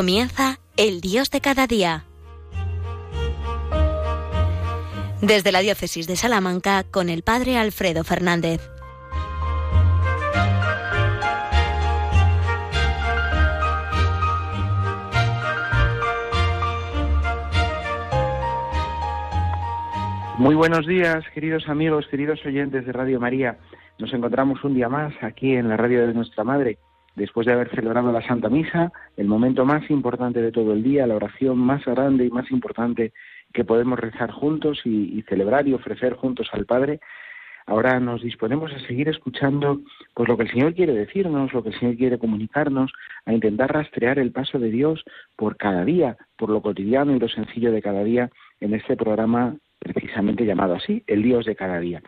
Comienza el Dios de cada día. Desde la Diócesis de Salamanca con el Padre Alfredo Fernández. Muy buenos días, queridos amigos, queridos oyentes de Radio María. Nos encontramos un día más aquí en la radio de nuestra Madre, después de haber celebrado la Santa Misa, el momento más importante de todo el día, la oración más grande y más importante que podemos rezar juntos y, celebrar y ofrecer juntos al Padre. Ahora nos disponemos a seguir escuchando pues lo que el Señor quiere decirnos, lo que el Señor quiere comunicarnos, a intentar rastrear el paso de Dios por cada día, por lo cotidiano y lo sencillo de cada día en este programa precisamente llamado así, el Dios de cada día.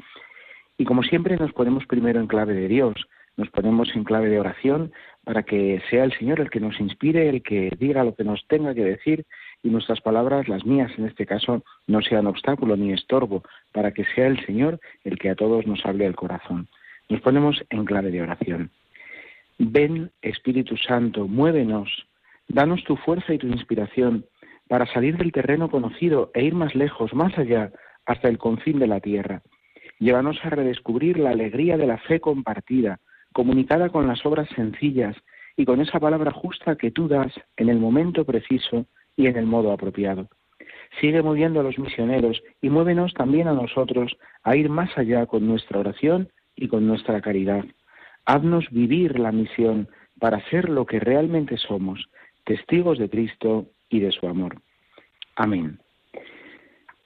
Y como siempre nos ponemos primero en clave de Dios, nos ponemos en clave de oración para que sea el Señor el que nos inspire, el que diga lo que nos tenga que decir y nuestras palabras, las mías en este caso, no sean obstáculo ni estorbo, para que sea el Señor el que a todos nos hable al corazón. Nos ponemos en clave de oración. Ven, Espíritu Santo, muévenos, danos tu fuerza y tu inspiración para salir del terreno conocido e ir más lejos, más allá, hasta el confín de la tierra. Llévanos a redescubrir la alegría de la fe compartida, comunicada con las obras sencillas y con esa palabra justa que tú das en el momento preciso y en el modo apropiado. Sigue moviendo a los misioneros y muévenos también a nosotros a ir más allá con nuestra oración y con nuestra caridad. Haznos vivir la misión para ser lo que realmente somos, testigos de Cristo y de su amor. Amén.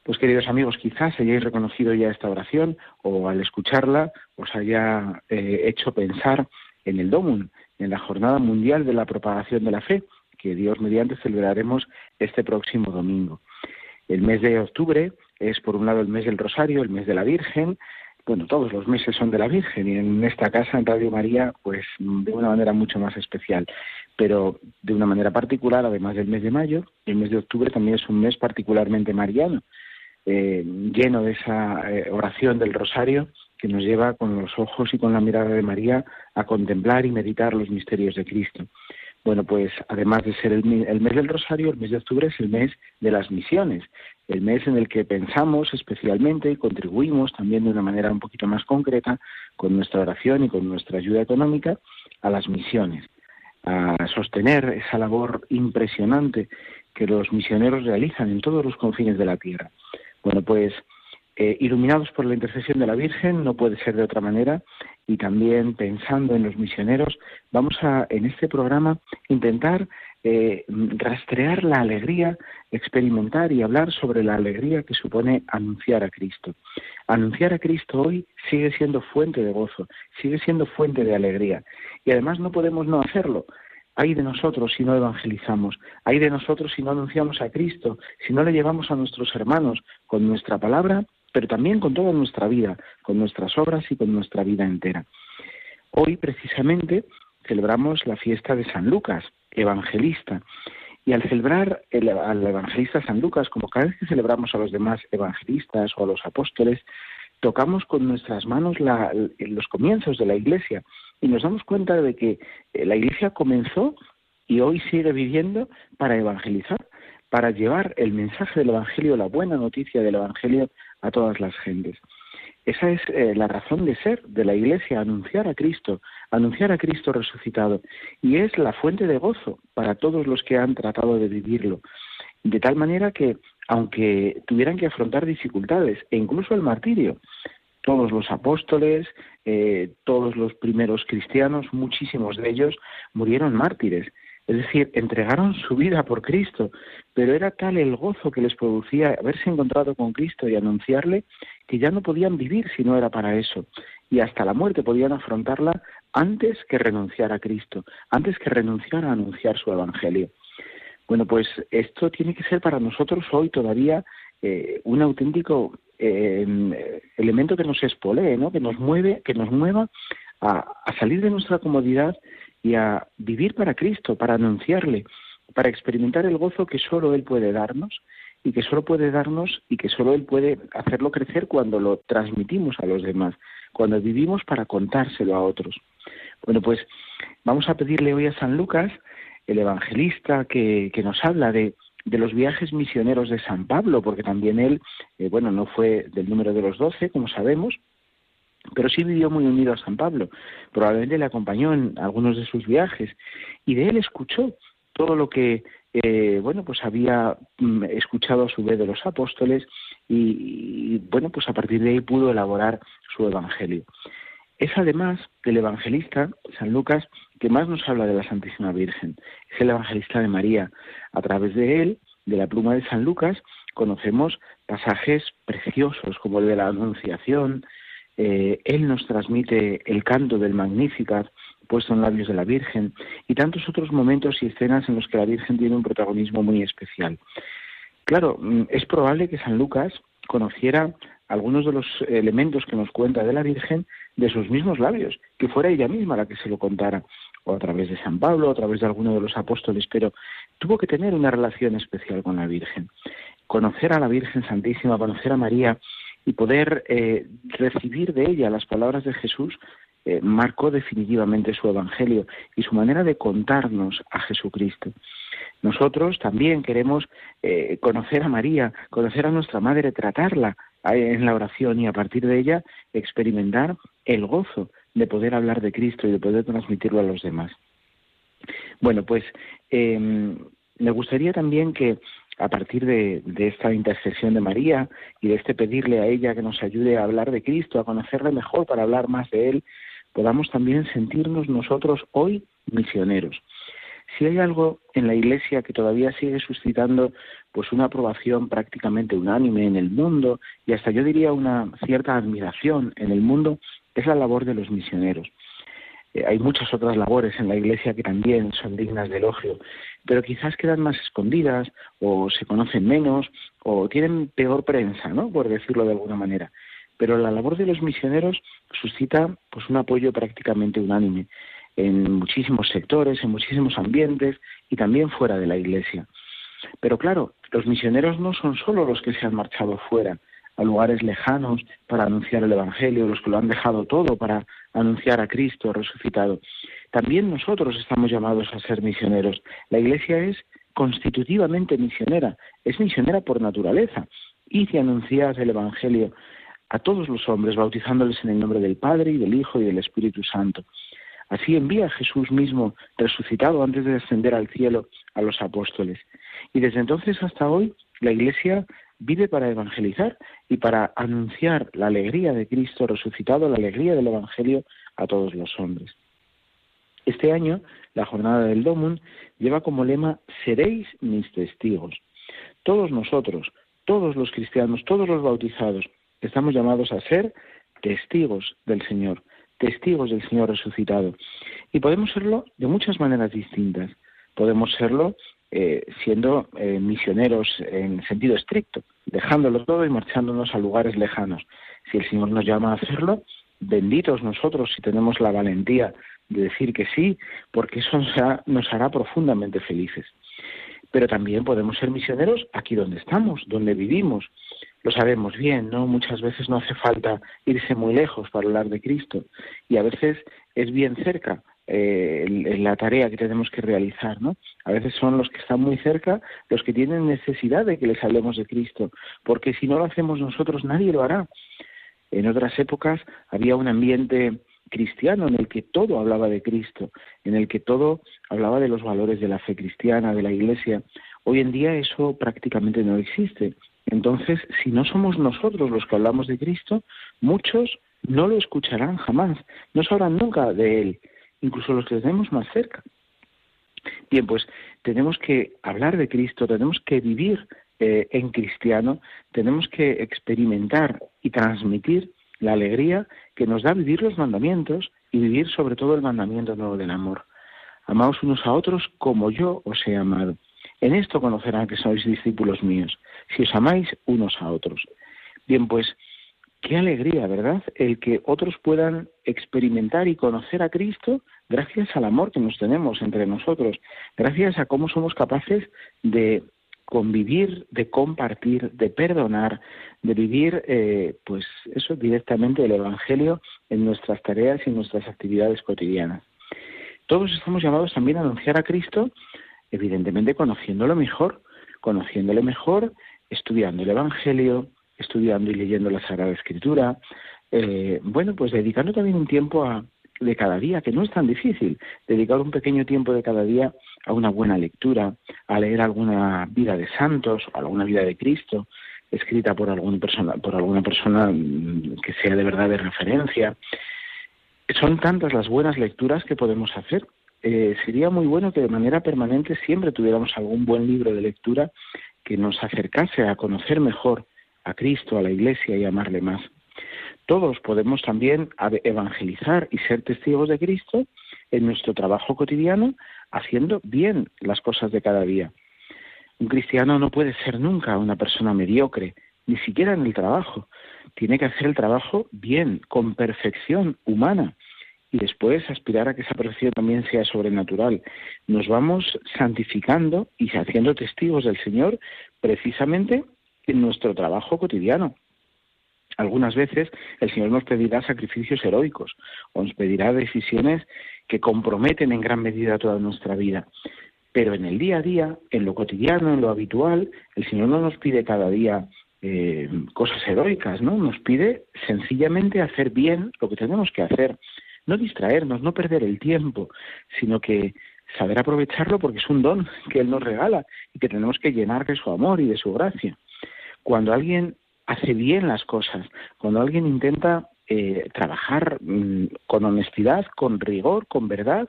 Pues queridos amigos, quizás hayáis reconocido ya esta oración o al escucharla os haya eh, hecho pensar en el Domum, en la Jornada Mundial de la Propagación de la Fe, que Dios mediante celebraremos este próximo domingo. El mes de octubre es por un lado el mes del Rosario, el mes de la Virgen, bueno, todos los meses son de la Virgen y en esta casa, en Radio María, pues de una manera mucho más especial pero de una manera particular, además del mes de mayo, el mes de octubre también es un mes particularmente mariano, eh, lleno de esa eh, oración del rosario que nos lleva con los ojos y con la mirada de María a contemplar y meditar los misterios de Cristo. Bueno, pues además de ser el, el, mes del Rosario, el mes de octubre es el mes de las misiones, el mes en el que pensamos especialmente y contribuimos también de una manera un poquito más concreta con nuestra oración y con nuestra ayuda económica a las misiones a sostener esa labor impresionante que los misioneros realizan en todos los confines de la tierra. Bueno, pues eh, iluminados por la intercesión de la Virgen, no puede ser de otra manera, y también pensando en los misioneros, vamos a, en este programa, intentar eh, rastrear la alegría, experimentar y hablar sobre la alegría que supone anunciar a Cristo. Anunciar a Cristo hoy sigue siendo fuente de gozo, sigue siendo fuente de alegría. Y además no podemos no hacerlo. Hay de nosotros si no evangelizamos, hay de nosotros si no anunciamos a Cristo, si no le llevamos a nuestros hermanos con nuestra palabra, pero también con toda nuestra vida, con nuestras obras y con nuestra vida entera. Hoy precisamente celebramos la fiesta de San Lucas, evangelista. Y al celebrar al evangelista San Lucas, como cada vez que celebramos a los demás evangelistas o a los apóstoles, tocamos con nuestras manos los comienzos de la Iglesia y nos damos cuenta de que eh, la Iglesia comenzó y hoy sigue viviendo para evangelizar, para llevar el mensaje del Evangelio, la buena noticia del Evangelio a todas las gentes. Esa es eh, la razón de ser de la Iglesia, anunciar a Cristo, anunciar a Cristo resucitado. Y es la fuente de gozo para todos los que han tratado de vivirlo. De tal manera que, aunque tuvieran que afrontar dificultades e incluso el martirio, todos los apóstoles, eh, todos los primeros cristianos, muchísimos de ellos murieron mártires. Es decir, entregaron su vida por Cristo, pero era tal el gozo que les producía haberse encontrado con Cristo y anunciarle que ya no podían vivir si no era para eso. Y hasta la muerte podían afrontarla antes que renunciar a Cristo, antes que renunciar a anunciar su Evangelio. Bueno, pues esto tiene que ser para nosotros hoy todavía eh, un auténtico eh, elemento que nos espolee, ¿no? que nos mueve, que nos mueva a salir de nuestra comodidad y a vivir para Cristo, para anunciarle, para experimentar el gozo que solo Él puede darnos y que solo puede darnos y que solo Él puede hacerlo crecer cuando lo transmitimos a los demás, cuando vivimos para contárselo a otros. Bueno, pues vamos a pedirle hoy a San Lucas el evangelista que, que nos habla de, de los viajes misioneros de San Pablo, porque también él, eh, bueno, no fue del número de los doce, como sabemos, pero sí vivió muy unido a San Pablo. Probablemente le acompañó en algunos de sus viajes y de él escuchó todo lo que, eh, bueno, pues había mm, escuchado a su vez de los apóstoles y, bueno, pues a partir de ahí pudo elaborar su evangelio. Es además el evangelista, San Lucas, que más nos habla de la Santísima Virgen. Es el evangelista de María. A través de él, de la pluma de San Lucas, conocemos pasajes preciosos como el de la Anunciación. Eh, él nos transmite el canto del Magnificat puesto en labios de la Virgen y tantos otros momentos y escenas en los que la Virgen tiene un protagonismo muy especial. Claro, mm, es probable que San Lucas conociera algunos de los elementos que nos cuenta de la Virgen de sus mismos labios, que fuera ella misma la que se lo contara, o a través de San Pablo, o a través de alguno de los apóstoles, pero tuvo que tener una relación especial con la Virgen. Conocer a la Virgen Santísima, conocer a María y poder eh, recibir de ella las palabras de Jesús, eh, marcó definitivamente su Evangelio y su manera de contarnos a Jesucristo. Nosotros también queremos eh, conocer a María, conocer a nuestra Madre, tratarla en la oración y a partir de ella experimentar el gozo de poder hablar de Cristo y de poder transmitirlo a los demás. Bueno, pues em, me gustaría también que a partir de, esta intercesión de María y de este pedirle a ella que nos ayude a hablar de Cristo, a conocerle mejor para hablar más de Él, podamos también sentirnos nosotros hoy misioneros. Si hay algo en la Iglesia que todavía sigue suscitando pues una aprobación prácticamente unánime en el mundo y hasta yo diría una cierta admiración en el mundo, es la labor de los misioneros. Eh, hay muchas otras labores en la Iglesia que también son dignas de elogio, pero quizás quedan más escondidas o se conocen menos o tienen peor prensa, ¿no? Por decirlo de alguna manera. Pero la labor de los misioneros suscita pues un apoyo prácticamente unánime en muchísimos sectores, en muchísimos ambientes y también fuera de la Iglesia. Pero claro, los misioneros no son solo los que se han marchado fuera, a lugares lejanos para anunciar el Evangelio, los que lo han dejado todo para anunciar a Cristo resucitado. También nosotros estamos llamados a ser misioneros. La Iglesia es constitutivamente misionera, es misionera por naturaleza. Y si anuncias el Evangelio a todos los hombres, bautizándoles en el nombre del Padre y del Hijo y del Espíritu Santo. Así envía Jesús mismo, resucitado antes de descender al cielo, a los apóstoles. Y desde entonces hasta hoy, la Iglesia vive para evangelizar y para anunciar la alegría de Cristo resucitado, la alegría del Evangelio a todos los hombres. Este año, la jornada del Domun lleva como lema Seréis mis testigos. Todos nosotros, todos los cristianos, todos los bautizados, estamos llamados a ser testigos del Señor, testigos del Señor resucitado. Y podemos serlo de muchas maneras distintas. Podemos serlo eh, siendo eh, misioneros en sentido estricto, dejándolo todo y marchándonos a lugares lejanos. Si el Señor nos llama a hacerlo, benditos nosotros si tenemos la valentía de decir que sí, porque eso nos hará profundamente felices. Pero también podemos ser misioneros aquí donde estamos, donde vivimos, lo sabemos bien, ¿no? Muchas veces no hace falta irse muy lejos para hablar de Cristo y a veces es bien cerca eh, la tarea que tenemos que realizar, ¿no? A veces son los que están muy cerca los que tienen necesidad de que les hablemos de Cristo, porque si no lo hacemos nosotros nadie lo hará. En otras épocas había un ambiente cristiano en el que todo hablaba de Cristo, en el que todo hablaba de los valores de la fe cristiana, de la Iglesia. Hoy en día eso prácticamente no existe. Entonces, si no somos nosotros los que hablamos de Cristo, muchos no lo escucharán jamás, no sabrán nunca de Él, incluso los que tenemos más cerca. Bien, pues tenemos que hablar de Cristo, tenemos que vivir eh, en cristiano, tenemos que experimentar y transmitir la alegría que nos da vivir los mandamientos y vivir sobre todo el mandamiento nuevo del amor. Amaos unos a otros como yo os he amado. En esto conocerán que sois discípulos míos, si os amáis unos a otros. Bien, pues qué alegría, ¿verdad? El que otros puedan experimentar y conocer a Cristo gracias al amor que nos tenemos entre nosotros, gracias a cómo somos capaces de convivir, de compartir, de perdonar, de vivir, eh, pues eso directamente el Evangelio en nuestras tareas y en nuestras actividades cotidianas. Todos estamos llamados también a anunciar a Cristo, evidentemente conociéndolo mejor, conociéndole mejor, estudiando el Evangelio, estudiando y leyendo la Sagrada Escritura, eh, bueno, pues dedicando también un tiempo a, de cada día, que no es tan difícil, dedicar un pequeño tiempo de cada día a una buena lectura, a leer alguna vida de santos, o alguna vida de Cristo, escrita por, alguna persona, por alguna persona mm, que sea de verdad de referencia. Son tantas las buenas lecturas que podemos hacer. Eh, sería muy bueno que de manera permanente siempre tuviéramos algún buen libro de lectura que nos acercase a conocer mejor a Cristo, a la Iglesia y amarle más. Todos podemos también evangelizar y ser testigos de Cristo en nuestro trabajo cotidiano, haciendo bien las cosas de cada día. Un cristiano no puede ser nunca una persona mediocre, ni siquiera en el trabajo. Tiene que hacer el trabajo bien, con perfección humana, y después aspirar a que esa perfección también sea sobrenatural. Nos vamos santificando y haciendo testigos del Señor precisamente en nuestro trabajo cotidiano. Algunas veces el Señor nos pedirá sacrificios heroicos o nos pedirá decisiones que comprometen en gran medida toda nuestra vida. Pero en el día a día, en lo cotidiano, en lo habitual, el Señor no nos pide cada día eh, cosas heroicas, ¿no? Nos pide sencillamente hacer bien lo que tenemos que hacer, no distraernos, no perder el tiempo, sino que saber aprovecharlo porque es un don que Él nos regala y que tenemos que llenar de su amor y de su gracia. Cuando alguien hace bien las cosas, cuando alguien intenta eh, trabajar mm, con honestidad, con rigor, con verdad,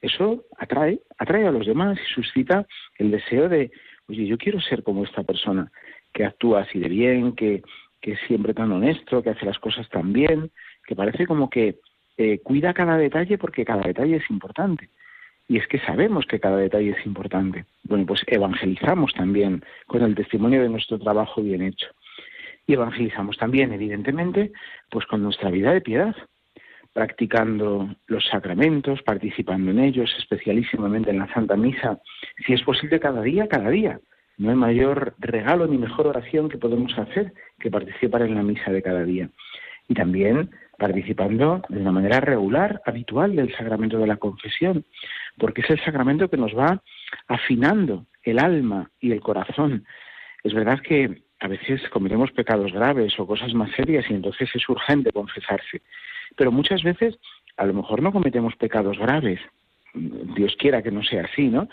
eso atrae, atrae a los demás y suscita el deseo de, oye, yo quiero ser como esta persona, que actúa así de bien, que, que es siempre tan honesto, que hace las cosas tan bien, que parece como que eh, cuida cada detalle porque cada detalle es importante. Y es que sabemos que cada detalle es importante. Bueno, pues evangelizamos también con el testimonio de nuestro trabajo bien hecho. Y evangelizamos también, evidentemente, pues con nuestra vida de piedad, practicando los sacramentos, participando en ellos, especialísimamente en la Santa Misa, si es posible cada día, cada día. No hay mayor regalo ni mejor oración que podemos hacer que participar en la misa de cada día. Y también participando de una manera regular, habitual del sacramento de la confesión, porque es el sacramento que nos va afinando el alma y el corazón. Es verdad que a veces cometemos pecados graves o cosas más serias y entonces es urgente confesarse. Pero muchas veces a lo mejor no cometemos pecados graves, Dios quiera que no sea así, ¿no?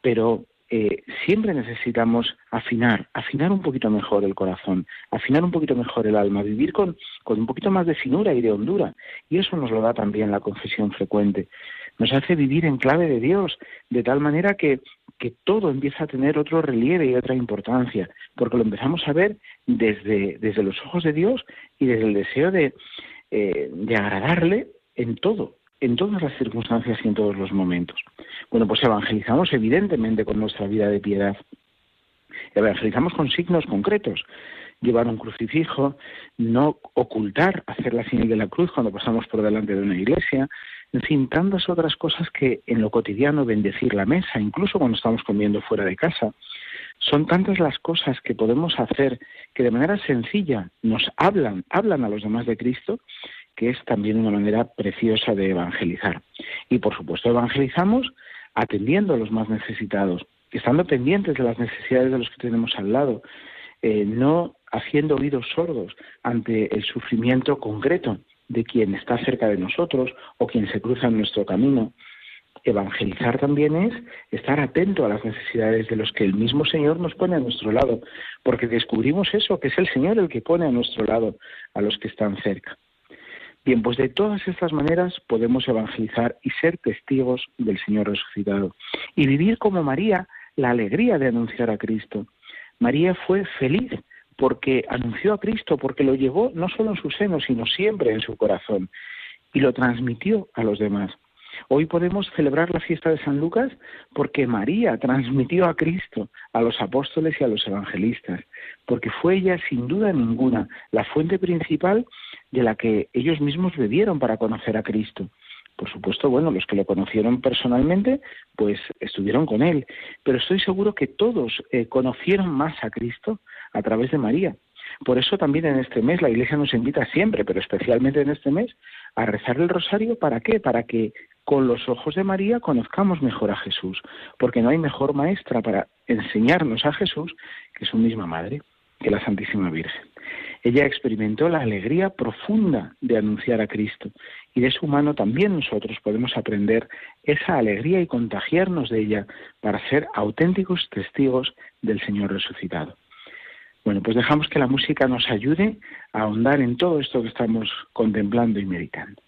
Pero eh, siempre necesitamos afinar, afinar un poquito mejor el corazón, afinar un poquito mejor el alma, vivir con, con un poquito más de finura y de hondura. Y eso nos lo da también la confesión frecuente. Nos hace vivir en clave de Dios, de tal manera que, que todo empieza a tener otro relieve y otra importancia, porque lo empezamos a ver desde, desde los ojos de Dios y desde el deseo de, eh, de agradarle en todo, en todas las circunstancias y en todos los momentos. Bueno, pues evangelizamos evidentemente con nuestra vida de piedad. Evangelizamos con signos concretos. Llevar un crucifijo, no ocultar, hacer la señal de la cruz cuando pasamos por delante de una iglesia, en fin, tantas otras cosas que en lo cotidiano bendecir la mesa, incluso cuando estamos comiendo fuera de casa. Son tantas las cosas que podemos hacer que de manera sencilla nos hablan, hablan a los demás de Cristo, que es también una manera preciosa de evangelizar. Y por supuesto evangelizamos atendiendo a los más necesitados, estando pendientes de las necesidades de los que tenemos al lado, eh, no haciendo oídos sordos ante el sufrimiento concreto de quien está cerca de nosotros o quien se cruza en nuestro camino, evangelizar también es estar atento a las necesidades de los que el mismo Señor nos pone a nuestro lado, porque descubrimos eso, que es el Señor el que pone a nuestro lado a los que están cerca. Bien, pues de todas estas maneras podemos evangelizar y ser testigos del Señor resucitado y vivir como María la alegría de anunciar a Cristo. María fue feliz porque anunció a Cristo, porque lo llevó no solo en su seno, sino siempre en su corazón y lo transmitió a los demás. Hoy podemos celebrar la fiesta de San Lucas porque María transmitió a Cristo a los apóstoles y a los evangelistas, porque fue ella sin duda ninguna la fuente principal de la que ellos mismos bebieron para conocer a Cristo. Por supuesto, bueno, los que lo conocieron personalmente, pues estuvieron con él, pero estoy seguro que todos eh, conocieron más a Cristo a través de María. Por eso también en este mes la Iglesia nos invita siempre, pero especialmente en este mes, a rezar el rosario. ¿Para qué? Para que con los ojos de María conozcamos mejor a Jesús, porque no hay mejor maestra para enseñarnos a Jesús que su misma madre, que la Santísima Virgen. Ella experimentó la alegría profunda de anunciar a Cristo y de su mano también nosotros podemos aprender esa alegría y contagiarnos de ella para ser auténticos testigos del Señor resucitado. Bueno, pues dejamos que la música nos ayude a ahondar en todo esto que estamos contemplando y meditando.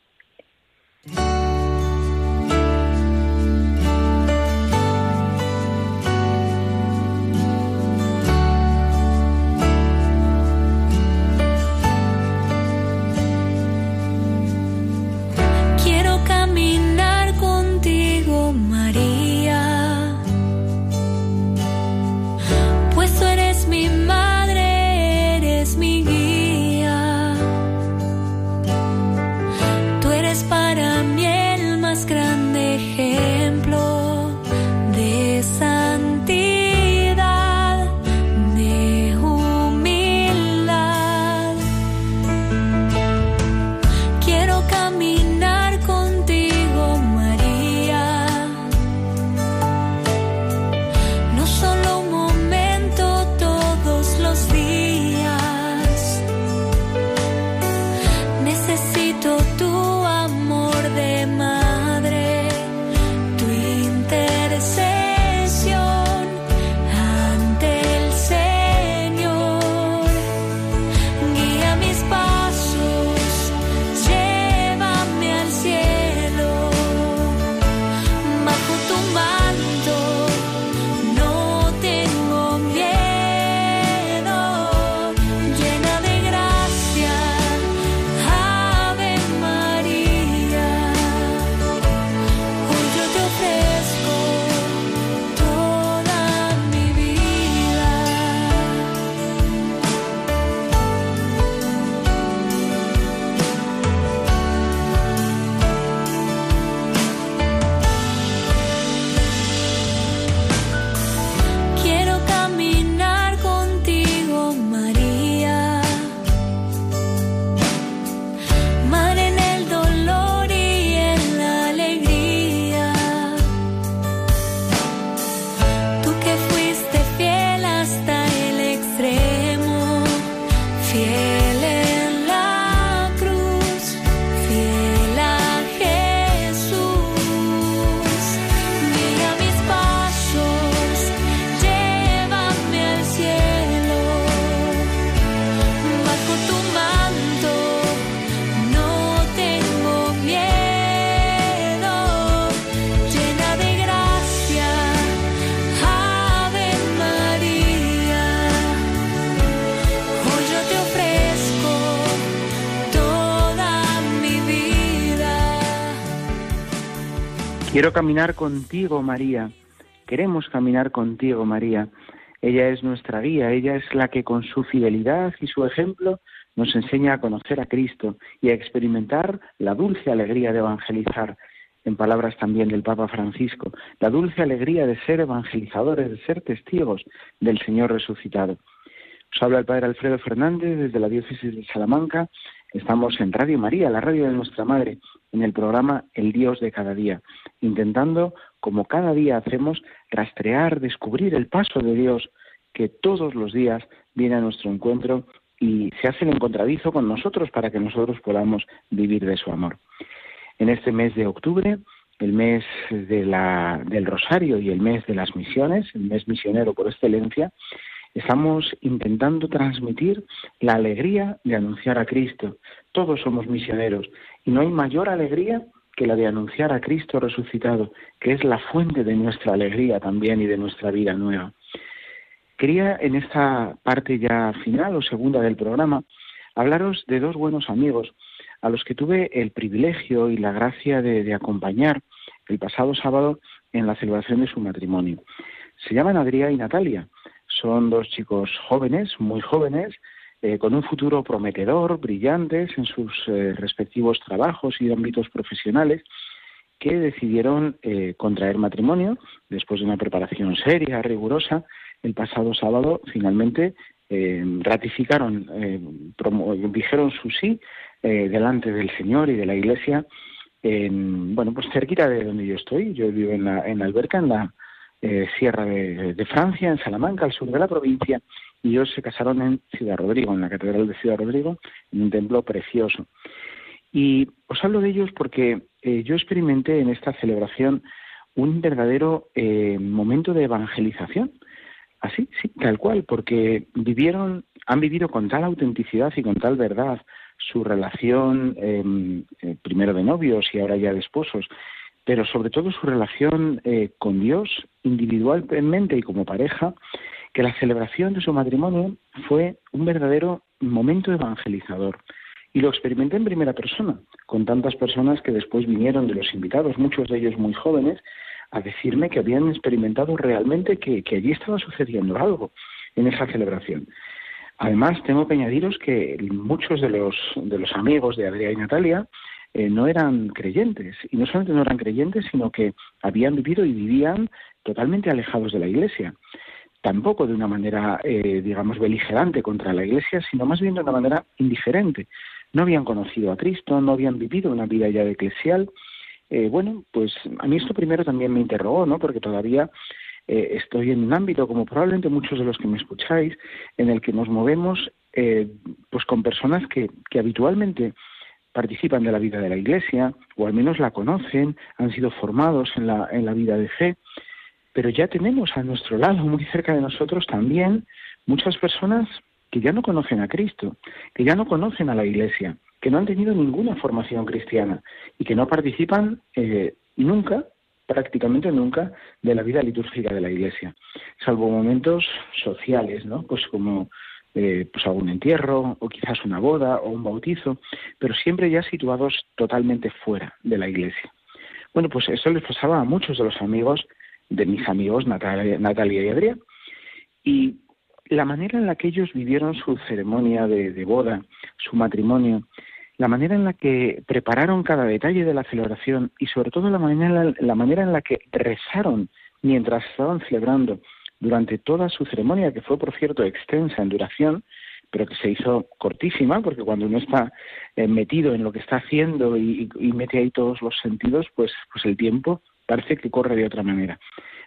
Quiero caminar contigo, María. Queremos caminar contigo, María. Ella es nuestra guía, ella es la que con su fidelidad y su ejemplo nos enseña a conocer a Cristo y a experimentar la dulce alegría de evangelizar, en palabras también del Papa Francisco, la dulce alegría de ser evangelizadores, de ser testigos del Señor resucitado. Os habla el Padre Alfredo Fernández desde la diócesis de Salamanca. Estamos en Radio María, la radio de nuestra Madre, en el programa El Dios de cada día, intentando, como cada día hacemos, rastrear, descubrir el paso de Dios que todos los días viene a nuestro encuentro y se hace el encontradizo con nosotros para que nosotros podamos vivir de su amor. En este mes de octubre, el mes de la, del Rosario y el mes de las misiones, el mes misionero por excelencia, estamos intentando transmitir la alegría de anunciar a Cristo. Todos somos misioneros y no hay mayor alegría que la de anunciar a Cristo resucitado, que es la fuente de nuestra alegría también y de nuestra vida nueva. Quería en esta parte ya final o segunda del programa hablaros de dos buenos amigos a los que tuve el privilegio y la gracia de, acompañar el pasado sábado en la celebración de su matrimonio. Se llaman Adrián y Natalia. Son dos chicos jóvenes, muy jóvenes, eh, con un futuro prometedor, brillantes en sus eh, respectivos trabajos y ámbitos profesionales, que decidieron eh, contraer matrimonio después de una preparación seria, rigurosa. El pasado sábado finalmente ratificaron, dijeron su sí delante del Señor y de la Iglesia en, bueno, pues cerquita de donde yo estoy. Yo vivo en la, en la alberca, en la eh, Sierra de, Francia, en Salamanca, al sur de la provincia, y ellos se casaron en Ciudad Rodrigo, en la Catedral de Ciudad Rodrigo, en un templo precioso. Y os hablo de ellos porque eh, yo experimenté en esta celebración un verdadero eh, momento de evangelización. Así, sí, tal cual, porque vivieron, han vivido con tal autenticidad y con tal verdad su relación, em, eh, primero de novios y ahora ya de esposos, pero sobre todo su relación eh, con Dios individualmente y como pareja, que la celebración de su matrimonio fue un verdadero momento evangelizador. Y lo experimenté en primera persona, con tantas personas que después vinieron de los invitados, muchos de ellos muy jóvenes, a decirme que habían experimentado realmente que, allí estaba sucediendo algo en esa celebración. Además, tengo que añadiros que muchos de los, de los amigos de Adrián y Natalia eh, no eran creyentes. Y no solamente no eran creyentes, sino que habían vivido y vivían totalmente alejados de la Iglesia. Tampoco de una manera, eh, digamos, beligerante contra la Iglesia, sino más bien de una manera indiferente. No habían conocido a Cristo, no habían vivido una vida ya eclesial. Eh, bueno, pues a mí esto primero también me interrogó, ¿no? Porque todavía eh, estoy en un ámbito, como probablemente muchos de los que me escucháis, en el que nos movemos pues con personas que habitualmente participan de la vida de la Iglesia, o al menos la conocen, han sido formados en la, en la vida de fe, pero ya tenemos a nuestro lado, muy cerca de nosotros también, muchas personas que ya no conocen a Cristo, que ya no conocen a la Iglesia, que no han tenido ninguna formación cristiana y que no participan eh, nunca prácticamente nunca de la vida litúrgica de la Iglesia, salvo momentos sociales, ¿no? Pues como eh, pues algún entierro o quizás una boda o un bautizo, pero siempre ya situados totalmente fuera de la Iglesia. Bueno, pues eso les pasaba a muchos de los amigos de mis amigos Natalia, Natalia y Adrián. Y la manera en la que ellos vivieron su ceremonia de boda, su matrimonio, la manera en la que prepararon cada detalle de la celebración y sobre todo la manera, la manera en la que rezaron mientras estaban celebrando durante toda su ceremonia, que fue por cierto extensa en duración, pero que se hizo cortísima, porque cuando uno está eh, metido en lo que está haciendo y, mete ahí todos los sentidos, pues, pues el tiempo parece que corre de otra manera.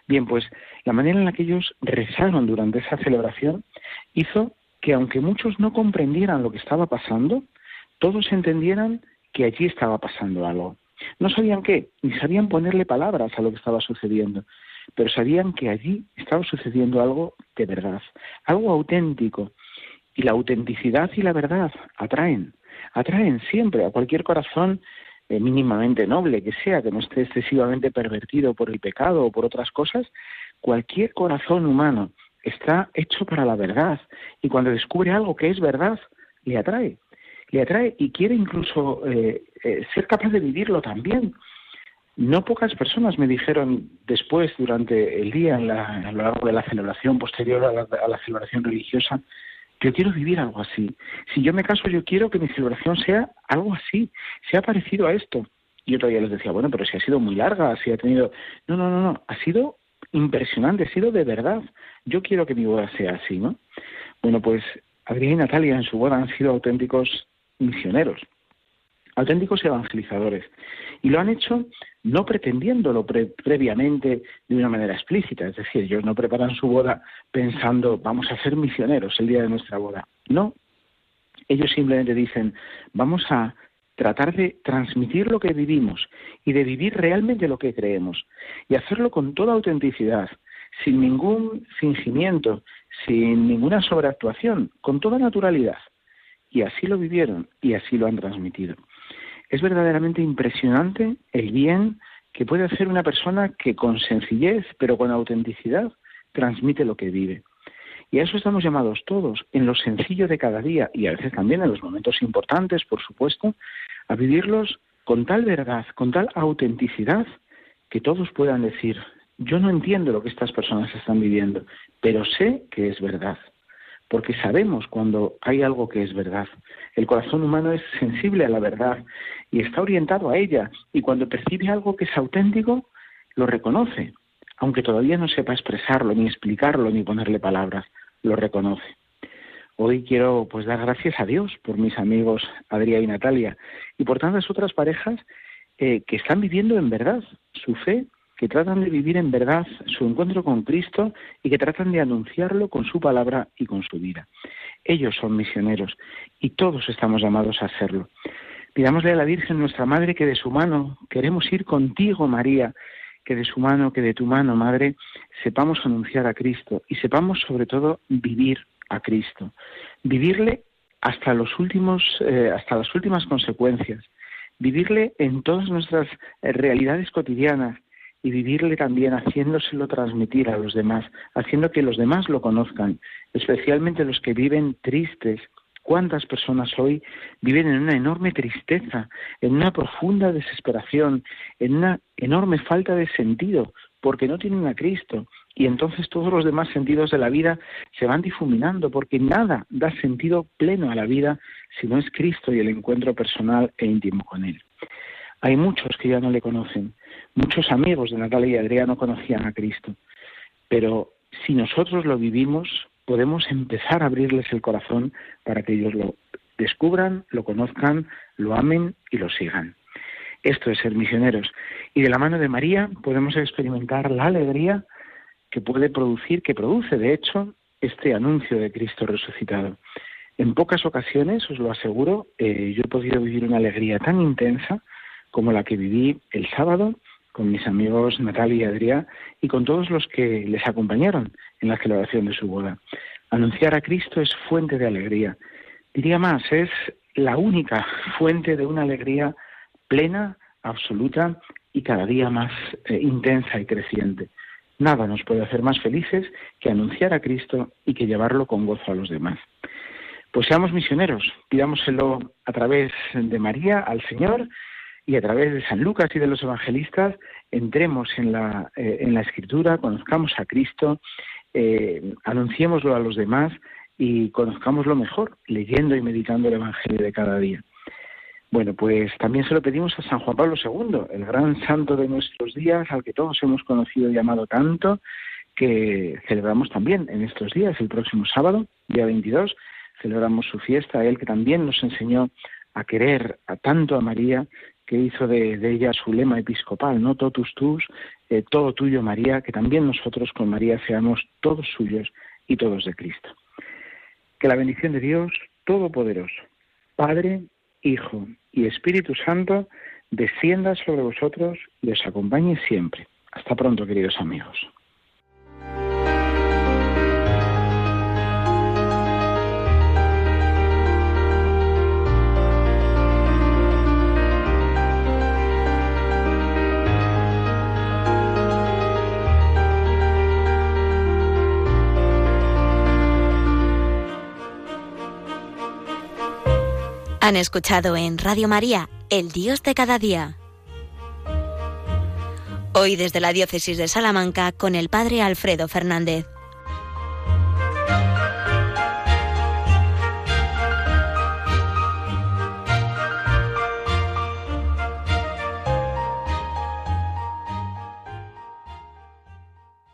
Bien, pues la manera en la que ellos rezaron durante esa celebración hizo que aunque muchos no comprendieran lo que estaba pasando, todos entendieran que allí estaba pasando algo. No sabían qué, ni sabían ponerle palabras a lo que estaba sucediendo, pero sabían que allí estaba sucediendo algo de verdad, algo auténtico. Y la autenticidad y la verdad atraen, atraen siempre a cualquier corazón eh, mínimamente noble que sea, que no esté excesivamente pervertido por el pecado o por otras cosas, cualquier corazón humano está hecho para la verdad y cuando descubre algo que es verdad, le atrae le atrae y quiere incluso eh, eh, ser capaz de vivirlo también. No pocas personas me dijeron después, durante el día, a lo largo de la celebración posterior a la, celebración religiosa, yo quiero vivir algo así. Si yo me caso, yo quiero que mi celebración sea algo así, sea parecido a esto. Y otro día les decía, bueno, pero si ha sido muy larga, si ha tenido... No, no, no, no, ha sido impresionante, ha sido de verdad. Yo quiero que mi boda sea así, ¿no? Bueno, pues Adrián y Natalia en su boda han sido auténticos misioneros, auténticos evangelizadores. Y lo han hecho no pretendiéndolo previamente de una manera explícita, es decir, ellos no preparan su boda pensando vamos a ser misioneros el día de nuestra boda. No, ellos simplemente dicen vamos a tratar de transmitir lo que vivimos y de vivir realmente lo que creemos y hacerlo con toda autenticidad, sin ningún fingimiento, sin ninguna sobreactuación, con toda naturalidad. Y así lo vivieron y así lo han transmitido. Es verdaderamente impresionante el bien que puede hacer una persona que con sencillez, pero con autenticidad, transmite lo que vive. Y a eso estamos llamados todos, en lo sencillo de cada día y a veces también en los momentos importantes, por supuesto, a vivirlos con tal verdad, con tal autenticidad, que todos puedan decir, yo no entiendo lo que estas personas están viviendo, pero sé que es verdad porque sabemos cuando hay algo que es verdad. El corazón humano es sensible a la verdad y está orientado a ella, y cuando percibe algo que es auténtico, lo reconoce, aunque todavía no sepa expresarlo, ni explicarlo, ni ponerle palabras, lo reconoce. Hoy quiero pues dar gracias a Dios por mis amigos Adrián y Natalia y por tantas otras parejas eh, que están viviendo en verdad su fe, que tratan de vivir en verdad su encuentro con Cristo y que tratan de anunciarlo con su palabra y con su vida. Ellos son misioneros y todos estamos llamados a hacerlo. Pidámosle a la Virgen nuestra Madre que de su mano queremos ir contigo, María, que de su mano, que de tu mano, Madre, sepamos anunciar a Cristo y sepamos sobre todo vivir a Cristo, vivirle hasta los últimos, eh, hasta las últimas consecuencias, vivirle en todas nuestras eh, realidades cotidianas y vivirle también haciéndoselo transmitir a los demás, haciendo que los demás lo conozcan, especialmente los que viven tristes, ¿Cuántas personas hoy viven en una enorme tristeza, en una profunda desesperación, en una enorme falta de sentido, porque no tienen a Cristo? Y entonces todos los demás sentidos de la vida se van difuminando, porque nada da sentido pleno a la vida si no es Cristo y el encuentro personal e íntimo con Él. Hay muchos que ya no le conocen, muchos amigos de Natalia y Adrián no conocían a Cristo, pero si nosotros lo vivimos, podemos empezar a abrirles el corazón para que ellos lo descubran, lo conozcan, lo amen y lo sigan. Esto es ser misioneros. Y de la mano de María podemos experimentar la alegría que puede producir, que produce de hecho, este anuncio de Cristo resucitado. En pocas ocasiones, os lo aseguro, eh, yo he podido vivir una alegría tan intensa como la que viví el sábado con mis amigos Natalia y Adrián y con todos los que les acompañaron en la celebración de su boda. Anunciar a Cristo es fuente de alegría. Diría más, es la única fuente de una alegría plena, absoluta y cada día más eh, intensa y creciente. Nada nos puede hacer más felices que anunciar a Cristo y que llevarlo con gozo a los demás. Pues seamos misioneros, pidámoselo a través de María al Señor y a través de San Lucas y de los evangelistas entremos en la, eh, en la escritura, conozcamos a Cristo, eh, anunciémoslo a los demás y conozcámoslo mejor, leyendo y meditando el Evangelio de cada día. Bueno, pues también se lo pedimos a San Juan Pablo II, el gran santo de nuestros días, al que todos hemos conocido y amado tanto, que celebramos también en estos días, el próximo sábado, día 22, celebramos su fiesta, él que también nos enseñó a querer a tanto a María que hizo de, ella su lema episcopal, ¿no? Totus tus, eh, todo tuyo María, que también nosotros con María seamos todos suyos y todos de Cristo. Que la bendición de Dios Todopoderoso, Padre, Hijo y Espíritu Santo, descienda sobre vosotros y os acompañe siempre. Hasta pronto, queridos amigos. Han escuchado en Radio María, El Dios de cada día. Hoy desde la Diócesis de Salamanca con el Padre Alfredo Fernández.